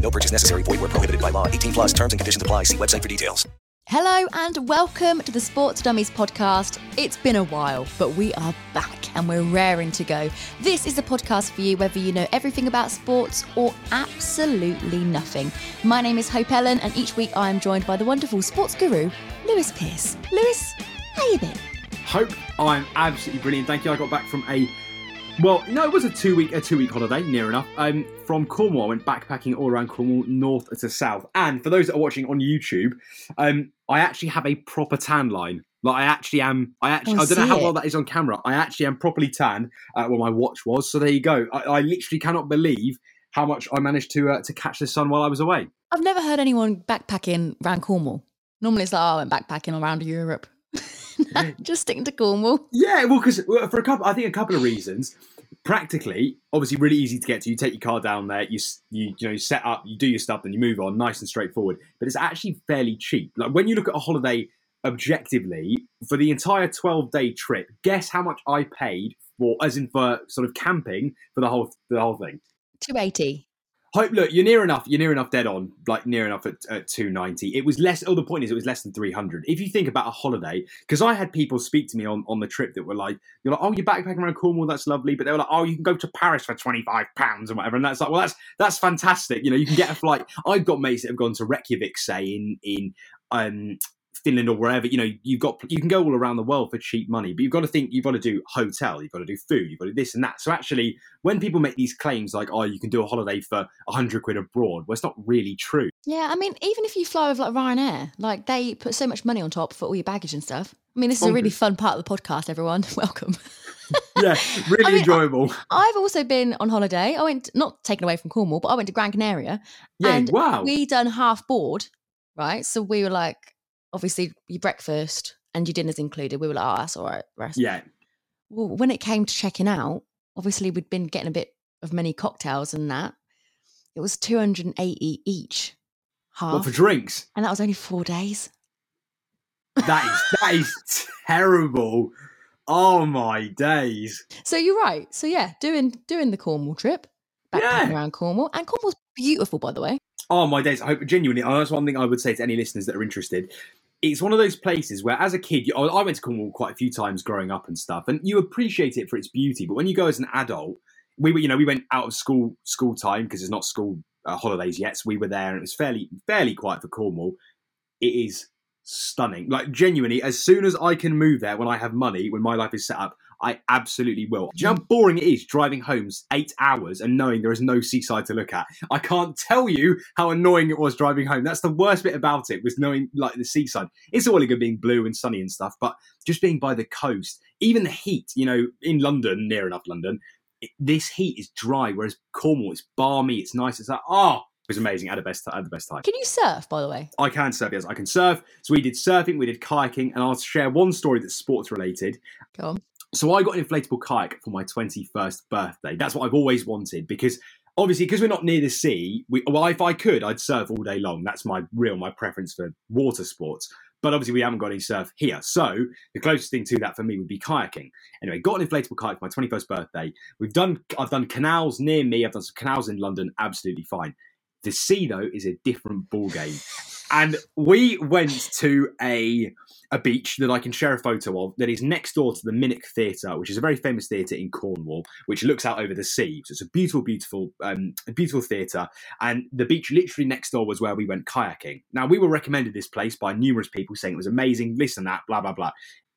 No purchase necessary. Void where prohibited by law. 18 plus terms and conditions apply. See website for details. Hello and welcome to the Sports Dummies podcast. It's been a while, but we are back and we're raring to go. This is a podcast for you whether you know everything about sports or absolutely nothing. My name is Hope Ellen and each week I am joined by the wonderful sports guru, Lewis Peers. Lewis, how you been? Hope I'm absolutely brilliant. Thank you. I got back from a well, no, it was a two week a two week holiday, near enough. Um, from Cornwall, I went backpacking all around Cornwall, north to south. And for those that are watching on YouTube, um, I actually have a proper tan line. Like I actually am. I actually. Oh, I don't know how it. well that is on camera. I actually am properly tan. Uh, well, my watch was. So there you go. I, I literally cannot believe how much I managed to uh, to catch the sun while I was away. I've never heard anyone backpacking around Cornwall. Normally it's like, oh, I went backpacking around Europe. Just sticking to Cornwall. Yeah, well, because for a couple, I think a couple of reasons. Practically, obviously, really easy to get to. You take your car down there, you you you know you set up, you do your stuff, then you move on, nice and straightforward. But it's actually fairly cheap. Like when you look at a holiday objectively for the entire twelve day trip, guess how much I paid for, as in for sort of camping for the whole the whole thing. 280. Hope, look, you're near enough. You're near enough dead on, like near enough at, at 290. It was less. Oh, the point is, it was less than 300. If you think about a holiday, because I had people speak to me on, on the trip that were like, "You're like, oh, you're backpacking around Cornwall, that's lovely," but they were like, "Oh, you can go to Paris for 25 pounds and whatever," and that's like, well, that's that's fantastic. You know, you can get a flight. I've got mates that have gone to Reykjavik, say in in um, Finland or wherever, you know, you've got you can go all around the world for cheap money, but you've got to think you've got to do hotel, you've got to do food, you've got to do this and that. So actually, when people make these claims like, "Oh, you can do a holiday for hundred quid abroad," well, it's not really true. Yeah, I mean, even if you fly with like Ryanair, like they put so much money on top for all your baggage and stuff. I mean, this is a really fun part of the podcast, everyone. Welcome. Yeah, really I mean, enjoyable. I've also been on holiday. I went not taken away from Cornwall, but I went to Gran Canaria. Yeah, and wow. We done half board, right? So we were like, obviously, your breakfast and your dinner's included. We were like, oh, that's all right. Rest. yeah, Well, when it came to checking out, obviously we'd been getting a bit of many cocktails and that. It was two hundred and eighty each, half, what for drinks? and that was only four days. That is that is terrible. Oh my days. So you're right. So yeah, doing doing the Cornwall trip, backpacking Yeah. around Cornwall, and Cornwall's beautiful, by the way. Oh my days! I hope genuinely. Oh, that's one thing I would say to any listeners that are interested. It's one of those places where, as a kid, I went to Cornwall quite a few times growing up and stuff, and you appreciate it for its beauty. But when you go as an adult, we were, you know, we went out of school school time because it's not school uh, holidays yet. So we were there, and it was fairly fairly quiet for Cornwall. It is stunning. Like genuinely, as soon as I can move there, when I have money, when my life is set up, I absolutely will. Do you know mm. how boring it is driving home eight hours and knowing there is no seaside to look at? I can't tell you how annoying it was driving home. That's the worst bit about it was knowing like the seaside. It's all good being blue and sunny and stuff, but just being by the coast, even the heat. You know, in London, near enough London, it, this heat is dry, whereas Cornwall it's balmy, it's nice. It's like oh. It was amazing. I had the best. I had the best time. Can you surf, by the way? I can surf, yes, I can surf. So we did surfing, we did kayaking, and I'll share one story that's sports related. Go on. So I got an inflatable kayak for my 21st birthday. That's what I've always wanted because obviously because we're not near the sea. We, well, if I could, I'd surf all day long. That's my real my preference for water sports. But obviously, we haven't got any surf here. So the closest thing to that for me would be kayaking. Anyway, got an inflatable kayak for my 21st birthday. We've done, I've done canals near me. I've done some canals in London. Absolutely fine. The sea though is a different ball game. And we went to a a beach that I can share a photo of that is next door to the Minack Theatre, which is a very famous theatre in Cornwall, which looks out over the sea. So it's a beautiful, beautiful, um, beautiful theatre. And the beach literally next door was where we went kayaking. Now we were recommended this place by numerous people saying it was amazing, this and that, blah blah blah.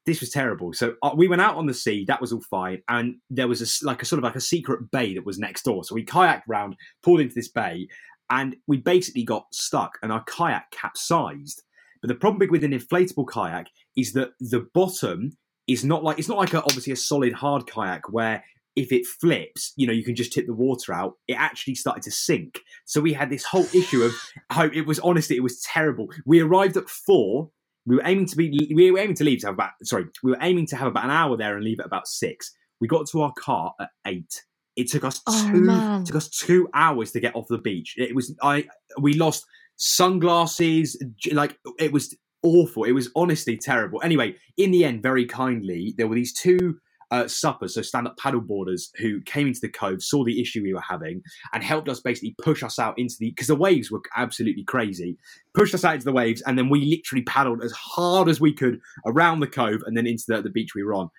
This was terrible. So uh, we went out on the sea. That was all fine, and there was a, like a sort of like a secret bay that was next door. So we kayaked round, pulled into this bay, and we basically got stuck, and our kayak capsized. But the problem with an inflatable kayak is that the bottom is not like it's not like a, obviously a solid hard kayak where if it flips, you know, you can just tip the water out. It actually started to sink. So we had this whole issue of how it was honestly, it was terrible. We arrived at four. We were aiming to be we were aiming to leave to have about sorry, we were aiming to have about an hour there and leave at about six. We got to our car at eight. It took us Oh, two man. took us two hours to get off the beach. It was I we lost sunglasses, like it was awful. It was honestly terrible. Anyway, in the end, very kindly, there were these two uh, suppers, so stand up paddle boarders, who came into the cove, saw the issue we were having, and helped us basically push us out into the because the waves were absolutely crazy. Pushed us out into the waves, and then we literally paddled as hard as we could around the cove and then into the, the beach we were on.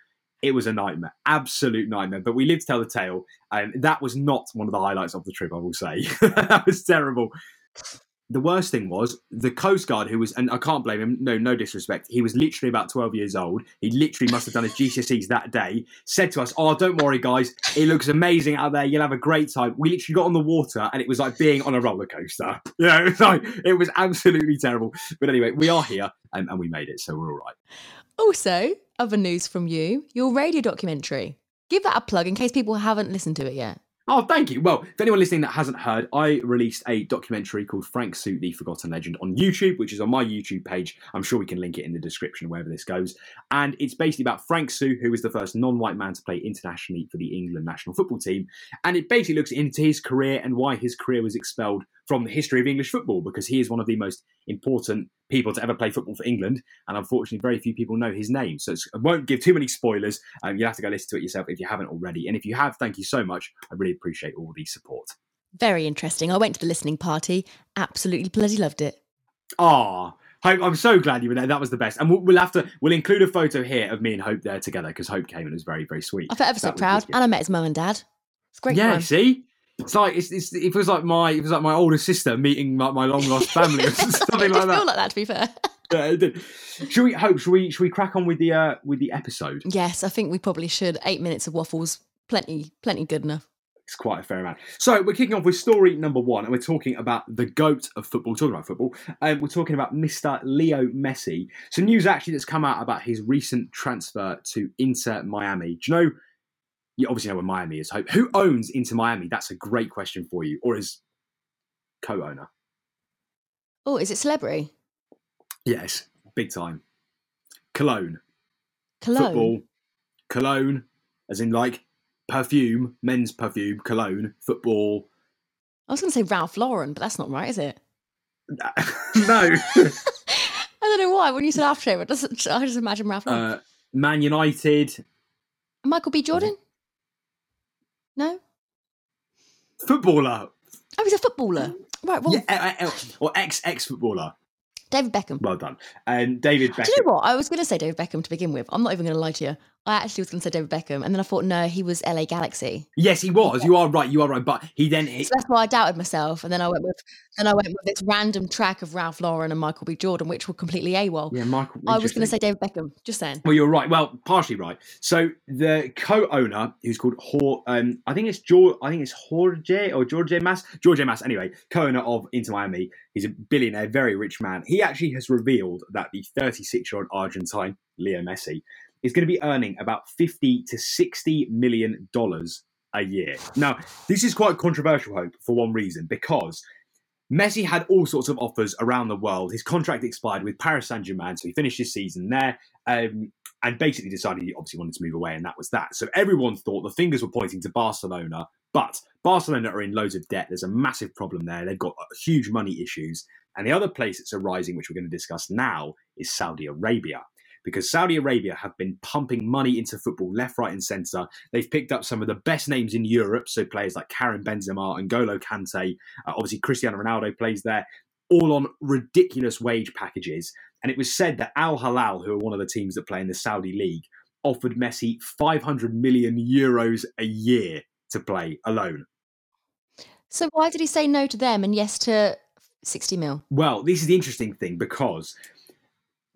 It was a nightmare, absolute nightmare. But we lived to tell the tale, and that was not one of the highlights of the trip. I will say that was terrible the worst thing was the Coast Guard, who was, and I can't blame him, no, no disrespect. He was literally about 12 years old. He literally must have done his GCSEs that day. Said to us, Oh, don't worry, guys. It looks amazing out there. You'll have a great time. We literally got on the water and it was like being on a roller coaster. Know, it was like, it was absolutely terrible. But anyway, we are here and, and we made it, so we're all right. Also, other news from you, your radio documentary. Give that a plug in case people haven't listened to it yet. Oh, thank you. Well, if anyone listening that hasn't heard, I released a documentary called Frank Soo, the Forgotten Legend on YouTube, which is on my YouTube page. I'm sure we can link it in the description wherever this goes. And it's basically about Frank Soo, who was the first non white man to play internationally for the England national football team. And it basically looks into his career and why his career was expelled from the history of English football, because he is one of the most important people to ever play football for England. And unfortunately, very few people know his name. So it's, I won't give too many spoilers. Um, you'll have to go listen to it yourself if you haven't already. And if you have, thank you so much. I really appreciate all the support. Very interesting. I went to the listening party, absolutely bloody loved it. Ah, Hope, I'm so glad you were there. That was the best. And we'll, we'll have to, we'll include a photo here of me and Hope there together because Hope came and it was very, very sweet. I felt ever so proud, and I met his mum and dad. It's great yeah, fun. see? It's like, it's, it's, it feels like my, it was like my older sister meeting my, my long lost family or something like that. feel like that, to be fair. Yeah, it did. Should we, Hope, should we, should we crack on with the, uh, with the episode? yes, I think we probably should. Eight minutes of waffles, plenty, plenty good enough. It's quite a fair amount. So we're kicking off with story number one, and we're talking about the goat of football. Talking about football, um, we're talking about Mr. Leo Messi. Some news actually that's come out about his recent transfer to Inter Miami. Do you know? You obviously know where Miami is. Hope who owns Inter Miami? That's a great question for you, or is co-owner? Oh, is it celebrity? Yes, big time. Cologne, Cologne. football, cologne, as in like perfume, men's perfume, cologne, football. I was going to say Ralph Lauren, but that's not right, is it? no. I don't know why. When you said aftershave, it doesn't. I just imagine Ralph Lauren. uh, Man United, Michael B. Jordan. No. footballer. Oh, he's a footballer. Right. Well, Yeah, uh, uh, or ex ex footballer. David Beckham. Well done. And David Beckham. Do you know what? I was going to say David Beckham to begin with. I'm not even going to lie to you. I actually was going to say David Beckham, and then I thought, no, he was LA Galaxy. Yes, he was. You are right. You are right. But he then he, So that's why I doubted myself, and then I went with, then I went with this random track of Ralph Lauren and Michael B. Jordan, which were completely AWOL. yeah, Michael. I was going to say. David Beckham. Just saying. Well, you're right. Well, partially right. So the co-owner, who's called Hor, um, I think it's George, I think it's Jorge or Jorge Mas, Jorge Mas. Anyway, co-owner of Inter Miami. He's a billionaire, very rich man. He actually has revealed that the 36-year-old Argentine Leo Messi is going to be earning about 50 to 60 million dollars a year. Now, this is quite controversial, Hope, for one reason, because Messi had all sorts of offers around the world. His contract expired with Paris Saint Germain, so he finished his season there um, and basically decided he obviously wanted to move away, and that was that. So everyone thought the fingers were pointing to Barcelona, But Barcelona are in loads of debt. There's a massive problem there. They've got huge money issues. And the other place that's arising, which we're going to discuss now, is Saudi Arabia. Because Saudi Arabia have been pumping money into football left, right, and centre. They've picked up some of the best names in Europe, so players like Karim Benzema and Golo Kante. Uh, obviously, Cristiano Ronaldo plays there, all on ridiculous wage packages. And it was said that Al Hilal, who are one of the teams that play in the Saudi league, offered Messi 500 million euros a year to play alone. So why did he say no to them and yes to 60 mil? Well, this is the interesting thing because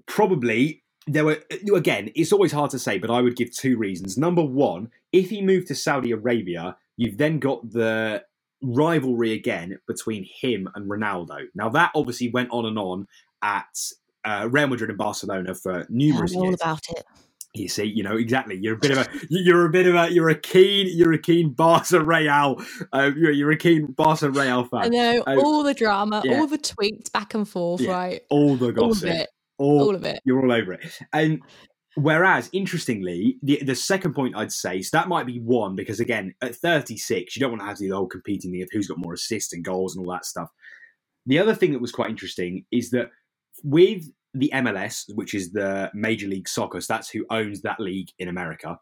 probably there were again, it's always hard to say, but I would give two reasons. Number one, if he moved to Saudi Arabia, you've then got the rivalry again between him and Ronaldo. Now that obviously went on and on at uh, Real Madrid and Barcelona for numerous I'm all years. about it. You see, you know exactly. You're a bit of a, you're a bit of a, you're a keen, you're a keen Barca Real, uh, you're, you're a keen Barca Real fan. I know Uh, all the drama, yeah. all the tweets back and forth, Yeah. right? all the All gossip, it. All, All of it. You're all over it. And whereas, interestingly, the the second point I'd say, so that might be one because again, at 36, you don't want to have to do the whole competing thing of who's got more assists and goals and all that stuff. The other thing that was quite interesting is that with the MLS, which is the Major League Soccer, so that's who owns that league in America,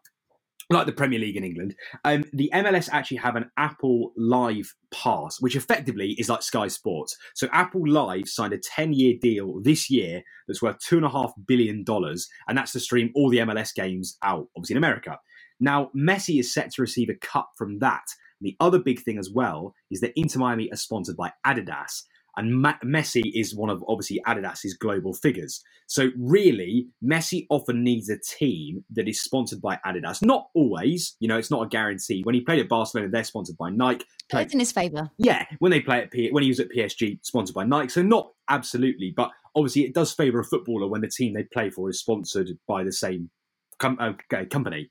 like the Premier League in England, um, the MLS actually have an Apple Live Pass, which effectively is like Sky Sports. So Apple Live signed a 10 year deal this year that's worth $2.5 billion, and that's to stream all the MLS games out, obviously in America. Now, Messi is set to receive a cut from that. The other big thing as well is that Inter Miami are sponsored by Adidas, and Ma- Messi is one of obviously Adidas's global figures. So really, Messi often needs a team that is sponsored by Adidas. Not always, you know, it's not a guarantee. When he played at Barcelona, they're sponsored by Nike. Played- It's in his favour. yeah, when they play at P- when he was at PSG, sponsored by Nike. So not absolutely, but obviously it does favour a footballer when the team they play for is sponsored by the same com- uh, company.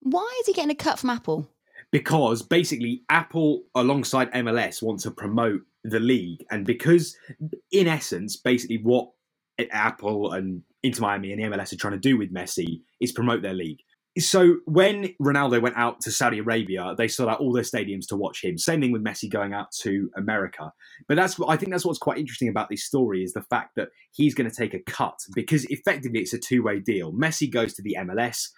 Why is he getting a cut from Apple? Because basically Apple alongside MLS want to promote the league, and because in essence, basically what Apple and Inter Miami and the MLS are trying to do with Messi is promote their league. So when Ronaldo went out to Saudi Arabia, they sold out all their stadiums to watch him. Same thing with Messi going out to America. But that's I think that's what's quite interesting about this story is the fact that he's going to take a cut because effectively it's a two-way deal. Messi goes to the MLS,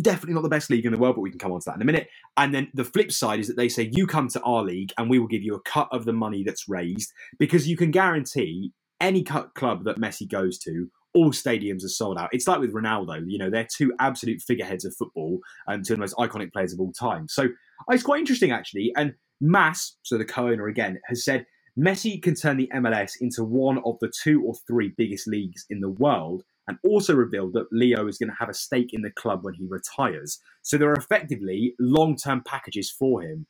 definitely not the best league in the world, but we can come on to that in a minute. And then the flip side is that they say you come to our league and we will give you a cut of the money that's raised because you can guarantee any club that Messi goes to, all stadiums are sold out. It's like with Ronaldo, you know, they're two absolute figureheads of football and two of the most iconic players of all time. So uh, it's quite interesting actually. And Mas, so the co-owner again, has said Messi can turn the MLS into one of the two or three biggest leagues in the world and also revealed that Leo is going to have a stake in the club when he retires. So there are effectively long term packages for him.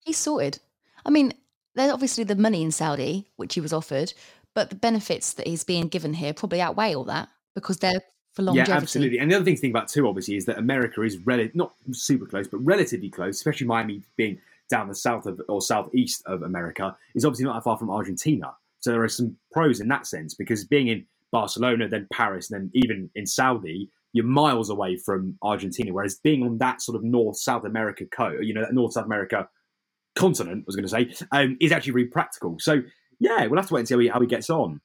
He's sorted. I mean, there's obviously the money in Saudi, which he was offered, but the benefits that he's being given here probably outweigh all that because they're for longevity. Yeah, absolutely. And the other thing to think about too, obviously, is that America is rel- not super close, but relatively close, especially Miami being down the south of or southeast of America, is obviously not that far from Argentina. So there are some pros in that sense because being in Barcelona, then Paris, and then even in Saudi, you're miles away from Argentina. Whereas being on that sort of North South America co, you know, that North South America continent, I was going to say, um, is actually really practical. So yeah, we'll have to wait and see how he, how he gets on.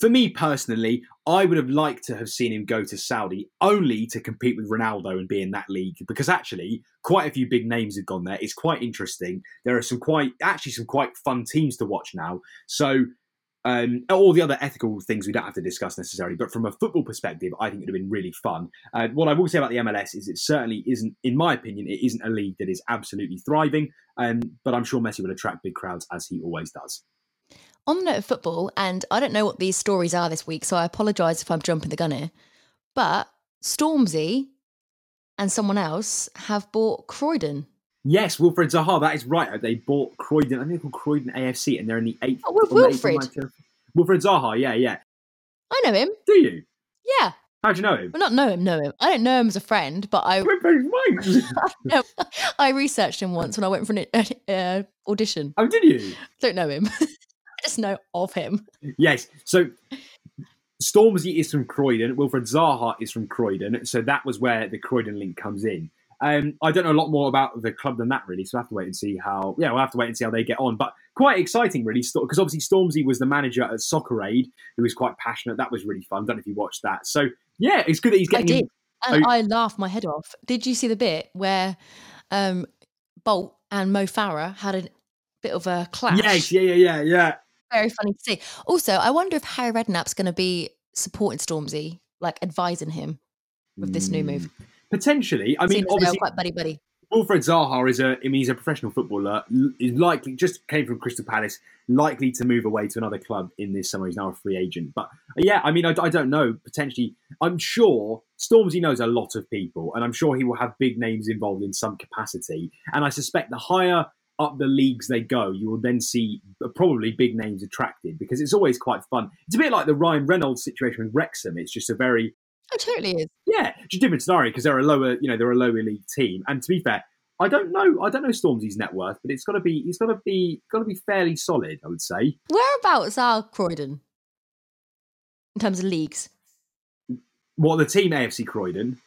For me personally, I would have liked to have seen him go to Saudi only to compete with Ronaldo and be in that league because actually quite a few big names have gone there. It's quite interesting. There are some quite actually some quite fun teams to watch now. So um, all the other ethical things we don't have to discuss necessarily, but from a football perspective, I think it would have been really fun. Uh, what I will say about the MLS is it certainly isn't, in my opinion, it isn't a league that is absolutely thriving. Um, but I'm sure Messi will attract big crowds as he always does. On the note of football, and I don't know what these stories are this week, so I apologise if I'm jumping the gun here, but Stormzy and someone else have bought Croydon. Yes, Wilfred Zaha, that is right. They bought Croydon, I think they're called Croydon AFC, and they're in the eighth. Oh, Wil- the eighth Wilfred. or ninth tier. Wilfred Zaha, yeah, yeah. I know him. Do you? Yeah. How do you know him? Well, not know him, know him. I don't know him as a friend, but I We're very right. no, I researched him once when I went for an uh, audition. oh, did you? Don't know him. I just know of him. Yes. So Stormzy is from Croydon. Wilfred Zaha is from Croydon. So that was where the Croydon link comes in. Um, I don't know a lot more about the club than that really, so we'll have to wait and see how. Yeah, we'll have to wait and see how they get on. But quite exciting, really, because obviously Stormzy was the manager at Soccer Aid, who was quite passionate. That was really fun. I Don't know if you watched that. So yeah, it's good that he's getting. I did. And Oh, I laughed my head off. Did you see the bit where um, Bolt and Mo Farah had a bit of a clash? Yes, yeah, yeah, yeah, yeah. Very funny to see. Also, I wonder if Harry Redknapp's going to be supporting Stormzy, like advising him with this new move. Potentially, I mean, Seeing as they are obviously, quite buddy buddy. Wilfred Zaha is a. I mean, he's a professional footballer. Is likely just came from Crystal Palace, likely to move away to another club in this summer. He's now a free agent. But uh, yeah, I mean, I, I don't know. Potentially, I'm sure Stormzy knows a lot of people, and I'm sure he will have big names involved in some capacity. And I suspect the higher up the leagues they go, you will then see uh, probably big names attracted because it's always quite fun. It's a bit like the Ryan Reynolds situation with Wrexham. It's just a very Oh, totally is. yeah, just a different scenario because they're a lower, you know, they're a lower league team. And to be fair, I don't know, I don't know Stormzy's net worth, but it's got to be, it's got to be, got to be fairly solid, I would say. Whereabouts are Croydon in terms of leagues? What the team AFC Croydon?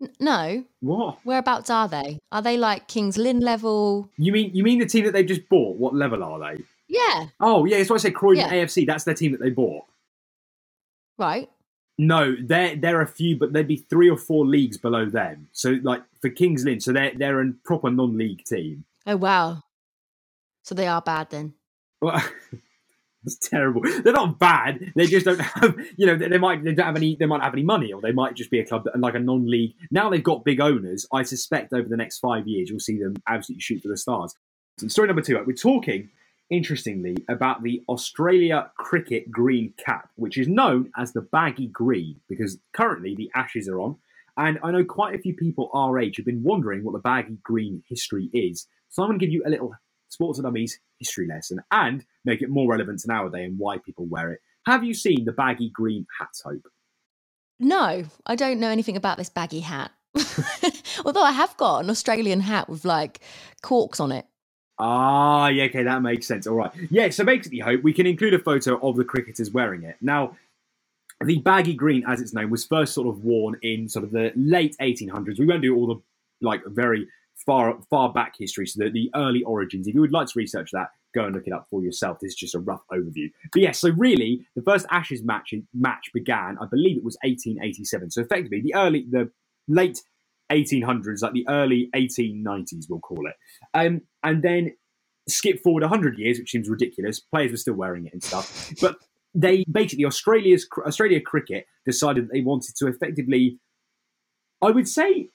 N- no. What Whereabouts are they? Are they like Kings Lynn level? you mean? You mean the team that they've just bought? What level are they? Yeah. Oh, yeah, that's why I said Croydon Yeah. AFC. That's their team that they bought. Right. No, they're they're a few, but they'd be three or four leagues below them. So like for Kings Lynn, so they're they're a proper non-league team. Oh wow. So they are bad then. Well, It's terrible. They're not bad. They just don't have, you know, they, they might they don't have any they might have any money, or they might just be a club that like a non-league. Now they've got big owners. I suspect over the next five years you'll see them absolutely shoot for the stars. So story number two, we're talking interestingly about the Australia cricket green cap, which is known as the baggy green because currently the Ashes are on. And I know quite a few people our age have been wondering what the baggy green history is. So I'm going to give you a little Sports and Dummies history lesson and make it more relevant to nowadays and why people wear it. Have you seen the baggy green hat, Hope? No, I don't know anything about this baggy hat. Although I have got an Australian hat with like corks on it. Ah, yeah, okay, that makes sense. All right. Yeah, so basically, Hope, we can include a photo of the cricketers wearing it. Now, the baggy green, as it's known, was first sort of worn in sort of the late 1800s. We won't do all the like very far far back history, so the, the early origins. If you would like to research that, go and look it up for yourself. This is just a rough overview. But yes, so really, the first Ashes match match began, I believe it was 1887. So effectively, the early, the late 1800s, like the early 1890s, we'll call it. Um, and then skip forward 100 years, which seems ridiculous. Players were still wearing it and stuff. But they basically, Australia's Australia cricket decided they wanted to effectively, I would say,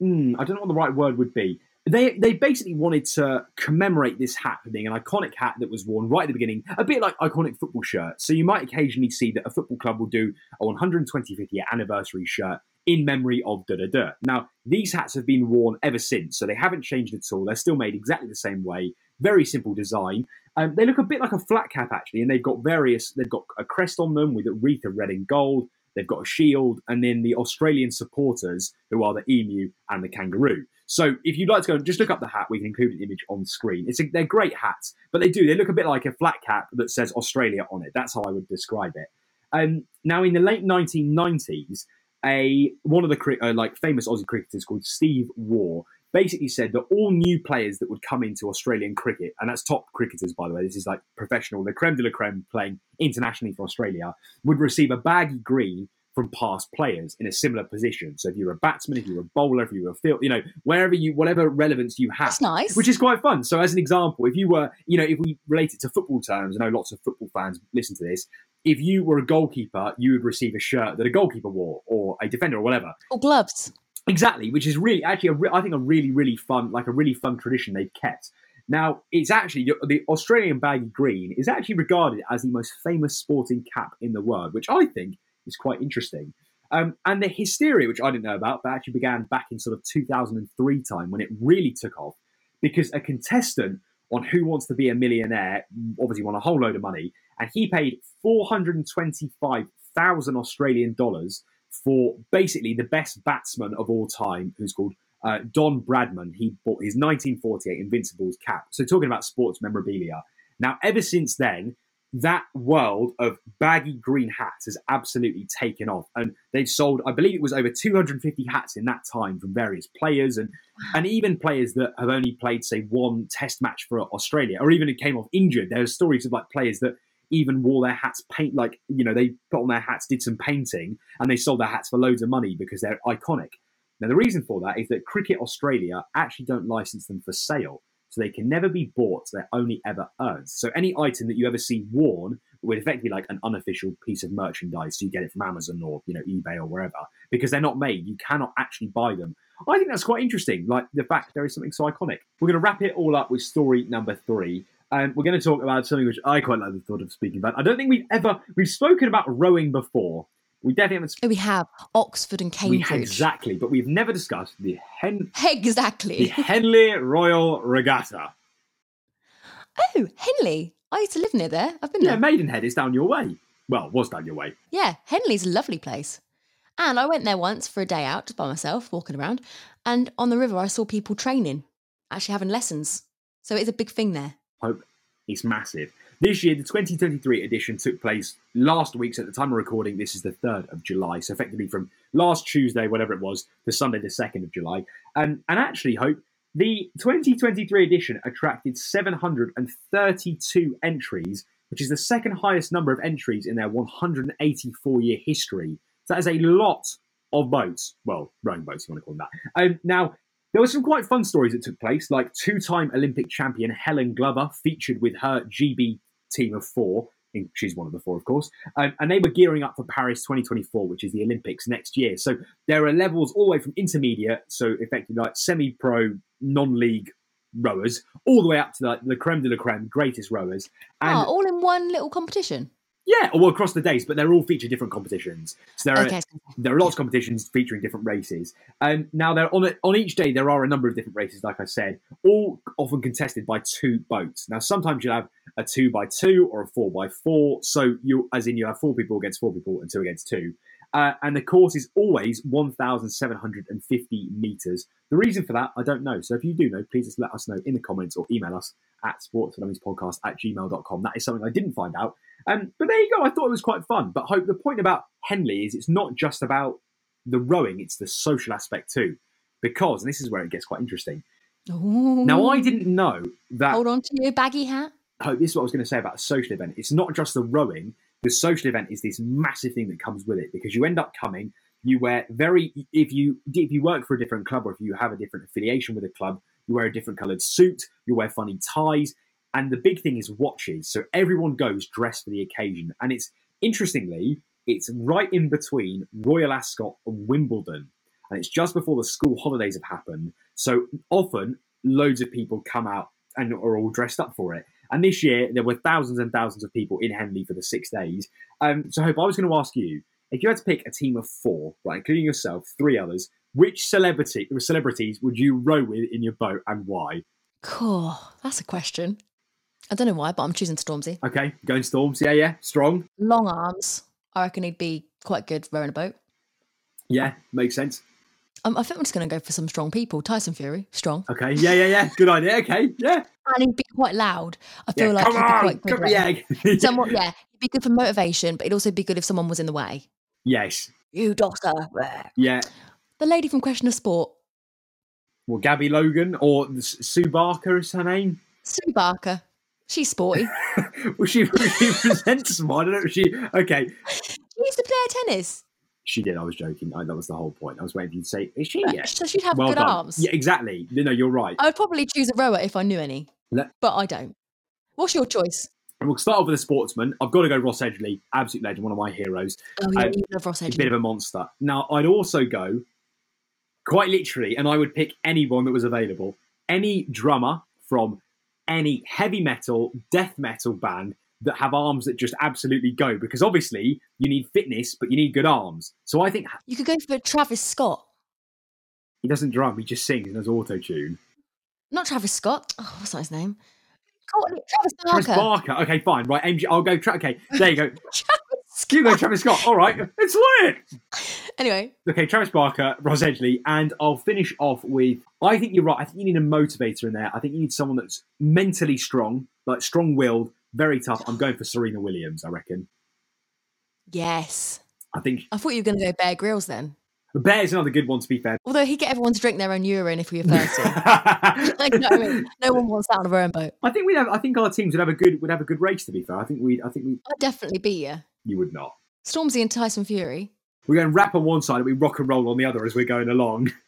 hmm, I don't know what the right word would be. They, they basically wanted to commemorate this hat being an iconic hat that was worn right at the beginning, a bit like iconic football shirts. So you might occasionally see that a football club will do a 125th year anniversary shirt in memory of da da da. Now, these hats have been worn ever since, so they haven't changed at all. They're still made exactly the same way. Very simple design. Um, they look a bit like a flat cap actually, and they've got various. They've got a crest on them with a wreath of red and gold. They've got a shield, and then the Australian supporters, who are the emu and the kangaroo. So, if you'd like to go and just look up the hat, we can include an image on screen. It's a, they're great hats, but they do they look a bit like a flat cap that says Australia on it. That's how I would describe it. Um, now, in the late 1990s, a one of the uh, like famous Aussie cricketers called Steve Waugh basically said that all new players that would come into Australian cricket, and that's top cricketers by the way, this is like professional, the creme de la creme playing internationally for Australia, would receive a baggy green from past players in a similar position. So if you're a batsman, if you're a bowler, if you're a field, you know, wherever you, whatever relevance you have, That's nice. which is quite fun. So as an example, if you were, you know, if we relate it to football terms, I know lots of football fans listen to this. If you were a goalkeeper, you would receive a shirt that a goalkeeper wore, or a defender, or whatever. Or gloves. Exactly, which is really actually, a re- I think, a really, really fun, like a really fun tradition they've kept. Now, it's actually the Australian baggy green is actually regarded as the most famous sporting cap in the world, which I think is quite interesting. Um, and the hysteria, which I didn't know about, but actually began back in sort of 2003 time when it really took off, because a contestant on Who Wants to Be a Millionaire obviously won a whole load of money, and he paid 425,000 Australian dollars for basically the best batsman of all time, who's called uh, Don Bradman. He bought his 1948 Invincibles cap. So talking about sports memorabilia. Now, ever since then, that world of baggy green hats has absolutely taken off, and they've sold, I believe it was over 250 hats in that time from various players and and even players that have only played, say, one Test match for Australia, or even it came off injured. There are stories of like players that even wore their hats paint like you know they put on their hats, did some painting, and they sold their hats for loads of money because they're iconic. Now the reason for that is that Cricket Australia actually don't license them for sale. So they can never be bought, they're only ever earned. So any item that you ever see worn would effectively like an unofficial piece of merchandise. So you get it from Amazon or you know eBay or wherever because they're not made. You cannot actually buy them. I think that's quite interesting. Like the fact there is something so iconic. We're going to wrap it all up with story number three. And we're going to talk about something which I quite like the thought of speaking about. I don't think we've ever we've spoken about rowing before. We definitely haven't. Oh, we have Oxford and We, Cambridge. exactly, but we've never discussed the Hen Exactly. the Henley Royal Regatta. Oh, Henley. I used to live near there. I've been Yeah, there. Maidenhead is down your way. Well, was down your way. Yeah, Henley's a lovely place. And I went there once for a day out just by myself, walking around. And on the river, I saw people training, actually having lessons. So it's a big thing there. Hope it's massive. This year, the 2023 edition took place last week. So at the time of recording, this is the 3rd of July. So effectively from last Tuesday, whatever it was, to Sunday, the 2nd of July. Um, and actually, Hope, the 2023 edition attracted 732 entries, which is the second highest number of entries in their 184 year history. So that is a lot of boats. Well, rowing boats, you want to call them that. Um, now, there were some quite fun stories that took place, like two time Olympic champion Helen Glover featured with her GB team of four. She's one of the four, of course. Um, and they were gearing up for Paris 2024, which is the Olympics next year. So there are levels all the way from intermediate, so effectively like semi pro, non league rowers, all the way up to like the creme de la creme, greatest rowers. And oh, all in one little competition. Yeah, or across the days, but they're all feature different competitions. So there are Okay. there are lots of competitions featuring different races. Um, now, there on a, on each day there are a number of different races, like I said, all often contested by two boats. Now, sometimes you'll have a two by two or a four by four. So you, as in, you have four people against four people and two against two. Uh, and the course is always 1,750 meters. The reason for that, I don't know. So if you do know, please just let us know in the comments or email us at sportsfordummiespodcast at gmail.com. That is something I didn't find out. Um, but there you go. I thought it was quite fun. But hope the point about Henley is it's not just about the rowing; it's the social aspect too. Because, and this is where it gets quite interesting. Ooh. Now, I didn't know that. Hold on to your baggy hat. Hope this is what I was going to say about a social event. It's not just the rowing. The social event is this massive thing that comes with it because you end up coming. You wear very if you if you work for a different club or if you have a different affiliation with a club, you wear a different coloured suit. You wear funny ties, and the big thing is watches. So everyone goes dressed for the occasion, and it's interestingly it's right in between Royal Ascot and Wimbledon, and it's just before the school holidays have happened. So often, loads of people come out and are all dressed up for it. And this year, there were thousands and thousands of people in Henley for the six days. Um, so, Hope, I was going to ask you if you had to pick a team of four, right, including yourself, three others, which celebrity celebrities would you row with in your boat and why? Cool. That's a question. I don't know why, but I'm choosing Stormzy. Okay, going Storms, yeah, yeah, strong, Long arms. I reckon he'd be quite good rowing a boat. yeah, makes sense. Um, I think I'm just going to go for some strong people. Tyson Fury, strong. Okay, yeah, yeah, yeah, good idea. Okay, yeah, And he'd be quite loud. I yeah. feel like come he'd be on, quite good. come, yeah, Somewhat, yeah. He'd be good for motivation, but it'd also be good if someone was in the way. yes, You doctor. yeah. The lady from Question of Sport, Well, Gabby Logan or Sue Barker is her name. Sue Barker. She's sporty. Well, she, she presents. I don't know. if She okay. she used to play tennis. She did. I was joking. I, that was the whole point. I was waiting for you to say, "Is she?" Yeah. So she'd have well good done. arms. Yeah, exactly. No, no, you're right. I would probably choose a rower if I knew any, Le- but I don't. What's your choice? And we'll start off with a sportsman. I've got to go Ross Edgley, absolute legend, one of my heroes. Oh, yeah, Um, you love Ross a bit of a monster. Now, I'd also go quite literally, and I would pick anyone that was available, any drummer from any heavy metal, death metal band that have arms that just absolutely go. Because obviously, you need fitness, but you need good arms. So I think You could go for Travis Scott. he doesn't drum; he just sings and has auto tune. Not Travis Scott. Oh, what's that his name? Oh, God, Travis Travis Barker. Barker. Okay, fine. Right, MG. I'll go. Tra- okay, there you go. Travis You go, Travis Scott. All right, it's lit. Anyway, Okay, Travis Barker, Ross Edgley, and I'll finish off with I think you're right. I think you need a motivator in there. I think you need someone that's mentally strong, like strong willed, very tough. I'm going for Serena Williams. I reckon. Yes. I think I thought you were going to go Bear Grylls then. the Bear's another good one. To be fair. Although he'd get everyone to drink their own urine if we were thirsty. like, you know I mean? No one wants that on a rowing boat. I think we have. I think our teams would have a good would have a good race. To be fair, I think we. I think we. I'd definitely beat you. You would not. Stormzy and Tyson Fury. We're going rap on one side and we rock and roll on the other as we're going along.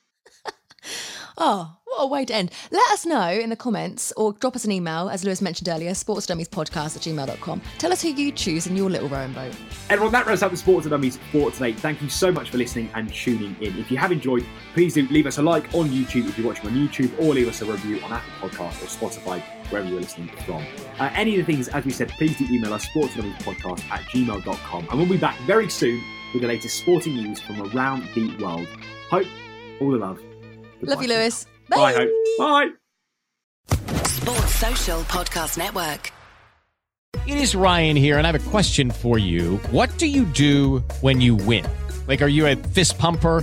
Oh, what a way to end. Let us know in the comments or drop us an email, as Lewis mentioned earlier, sportsdummiespodcast at gmail.com. Tell us who you choose in your little rowing boat. Everyone, that wraps up the Sports Dummies for today. Thank you so much for listening and tuning in. If you have enjoyed, please do leave us a like on YouTube if you're watching on YouTube, or leave us a review on Apple Podcasts or Spotify, wherever you're listening from. Uh, any of the things, as we said, please do email us sportsanddummiespodcast at gmail.com. And we'll be back very soon with the latest sporting news from around the world. Hope, all the love. Love you, Lewis. Bye, Hope. Bye. Sports Social Podcast Network. It is Ryan here, and I have a question for you. What do you do when you win? Like, are you a fist pumper?